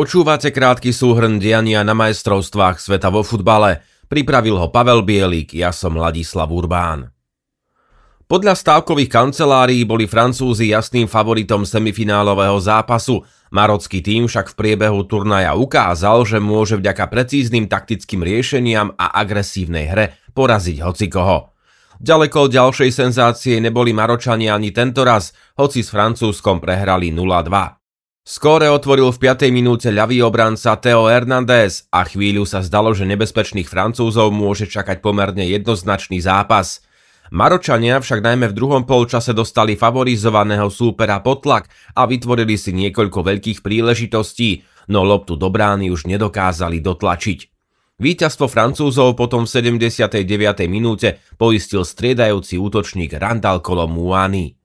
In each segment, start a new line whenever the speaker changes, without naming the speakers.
Počúvate krátky súhrn diania na majstrovstvách sveta vo futbale. Pripravil ho Pavel Bielik, ja som Ladislav Urbán. Podľa stávkových kancelárií boli Francúzi jasným favoritom semifinálového zápasu. Marocký tým však v priebehu turnaja ukázal, že môže vďaka precízným taktickým riešeniam a agresívnej hre poraziť hocikoho. Ďaleko od ďalšej senzácie neboli Maročania ani tento raz, hoci s Francúzskom prehrali 0-2. Skóre otvoril v 5. minúte ľavý obranca Theo Hernández a chvíľu sa zdalo, že nebezpečných Francúzov môže čakať pomerne jednoznačný zápas. Maročania však najmä v druhom polčase dostali favorizovaného súpera potlak a vytvorili si niekoľko veľkých príležitostí, no loptu do brány už nedokázali dotlačiť. Víťazstvo Francúzov potom v 79. minúte poistil striedajúci útočník Randall Colomouani.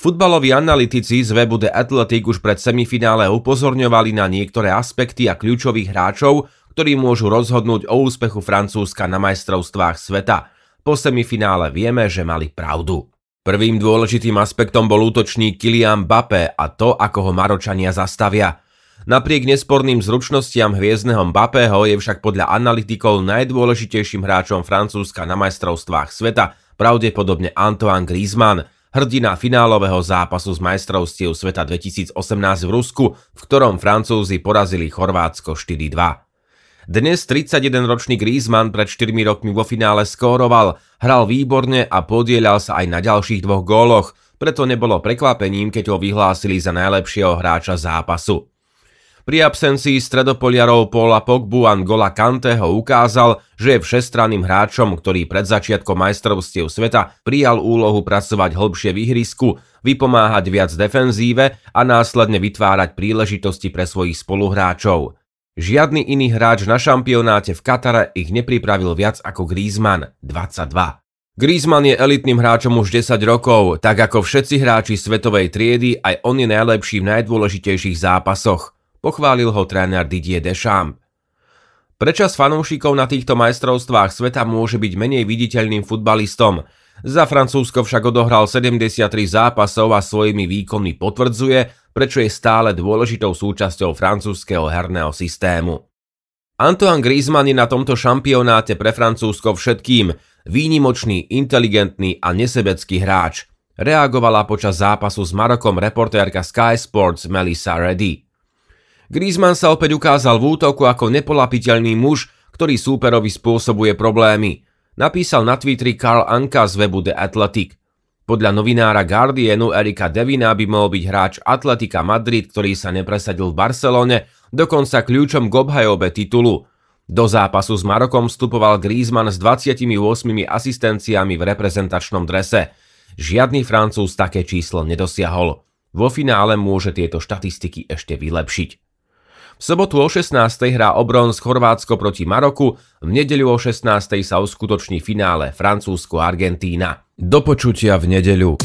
Futbaloví analytici z webu The Athletic už pred semifinále upozorňovali na niektoré aspekty a kľúčových hráčov, ktorí môžu rozhodnúť o úspechu Francúzska na majstrovstvách sveta. Po semifinále vieme, že mali pravdu. Prvým dôležitým aspektom bol útočník Kylian Mbappé a to, ako ho Maročania zastavia. Napriek nesporným zručnostiam hviezdneho Mbappého je však podľa analytikov najdôležitejším hráčom Francúzska na majstrovstvách sveta pravdepodobne Antoine Griezmann – hrdina finálového zápasu z majstrovstiev sveta 2018 v Rusku, v ktorom Francúzi porazili Chorvátsko 4-2. Dnes 31-ročný Griezmann pred 4 rokmi vo finále skóroval, hral výborne a podielal sa aj na ďalších dvoch góloch, preto nebolo prekvapením, keď ho vyhlásili za najlepšieho hráča zápasu. Pri absencii stredopoliarov Paula Pogbu a Gola Kanteho ukázal, že je všestranným hráčom, ktorý pred začiatkom majstrovstiev sveta prijal úlohu pracovať hlbšie v ihrisku, vypomáhať viac defenzíve a následne vytvárať príležitosti pre svojich spoluhráčov. Žiadny iný hráč na šampionáte v Katare ich nepripravil viac ako Griezmann, 22. Griezmann je elitným hráčom už 10 rokov, tak ako všetci hráči svetovej triedy, aj on je najlepší v najdôležitejších zápasoch. Pochválil ho tréner Didier Deschamps. Prečas fanúšikov na týchto majstrovstvách sveta môže byť menej viditeľným futbalistom. Za Francúzsko však odohral 73 zápasov a svojimi výkonmi potvrdzuje, prečo je stále dôležitou súčasťou francúzského herného systému. Antoine Griezmann je na tomto šampionáte pre Francúzsko všetkým, výnimočný, inteligentný a nesebecký hráč. Reagovala počas zápasu s Marokom reportérka Sky Sports Melissa Reddy. Griezmann sa opäť ukázal v útoku ako nepolapiteľný muž, ktorý súperovi spôsobuje problémy. Napísal na Twitteri Karl Anka z webu The Athletic. Podľa novinára Guardianu Erika Devina by mohol byť hráč Atletika Madrid, ktorý sa nepresadil v Barcelone, dokonca kľúčom k obhajobe titulu. Do zápasu s Marokom vstupoval Griezmann s 28 asistenciami v reprezentačnom drese. Žiadny Francúz také číslo nedosiahol. Vo finále môže tieto štatistiky ešte vylepšiť. V sobotu o 16. hrá o bronz Chorvátsko proti Maroku, v nedeľu o 16. sa uskutoční finále Francúzsko-Argentína. Do počutia v nedeľu.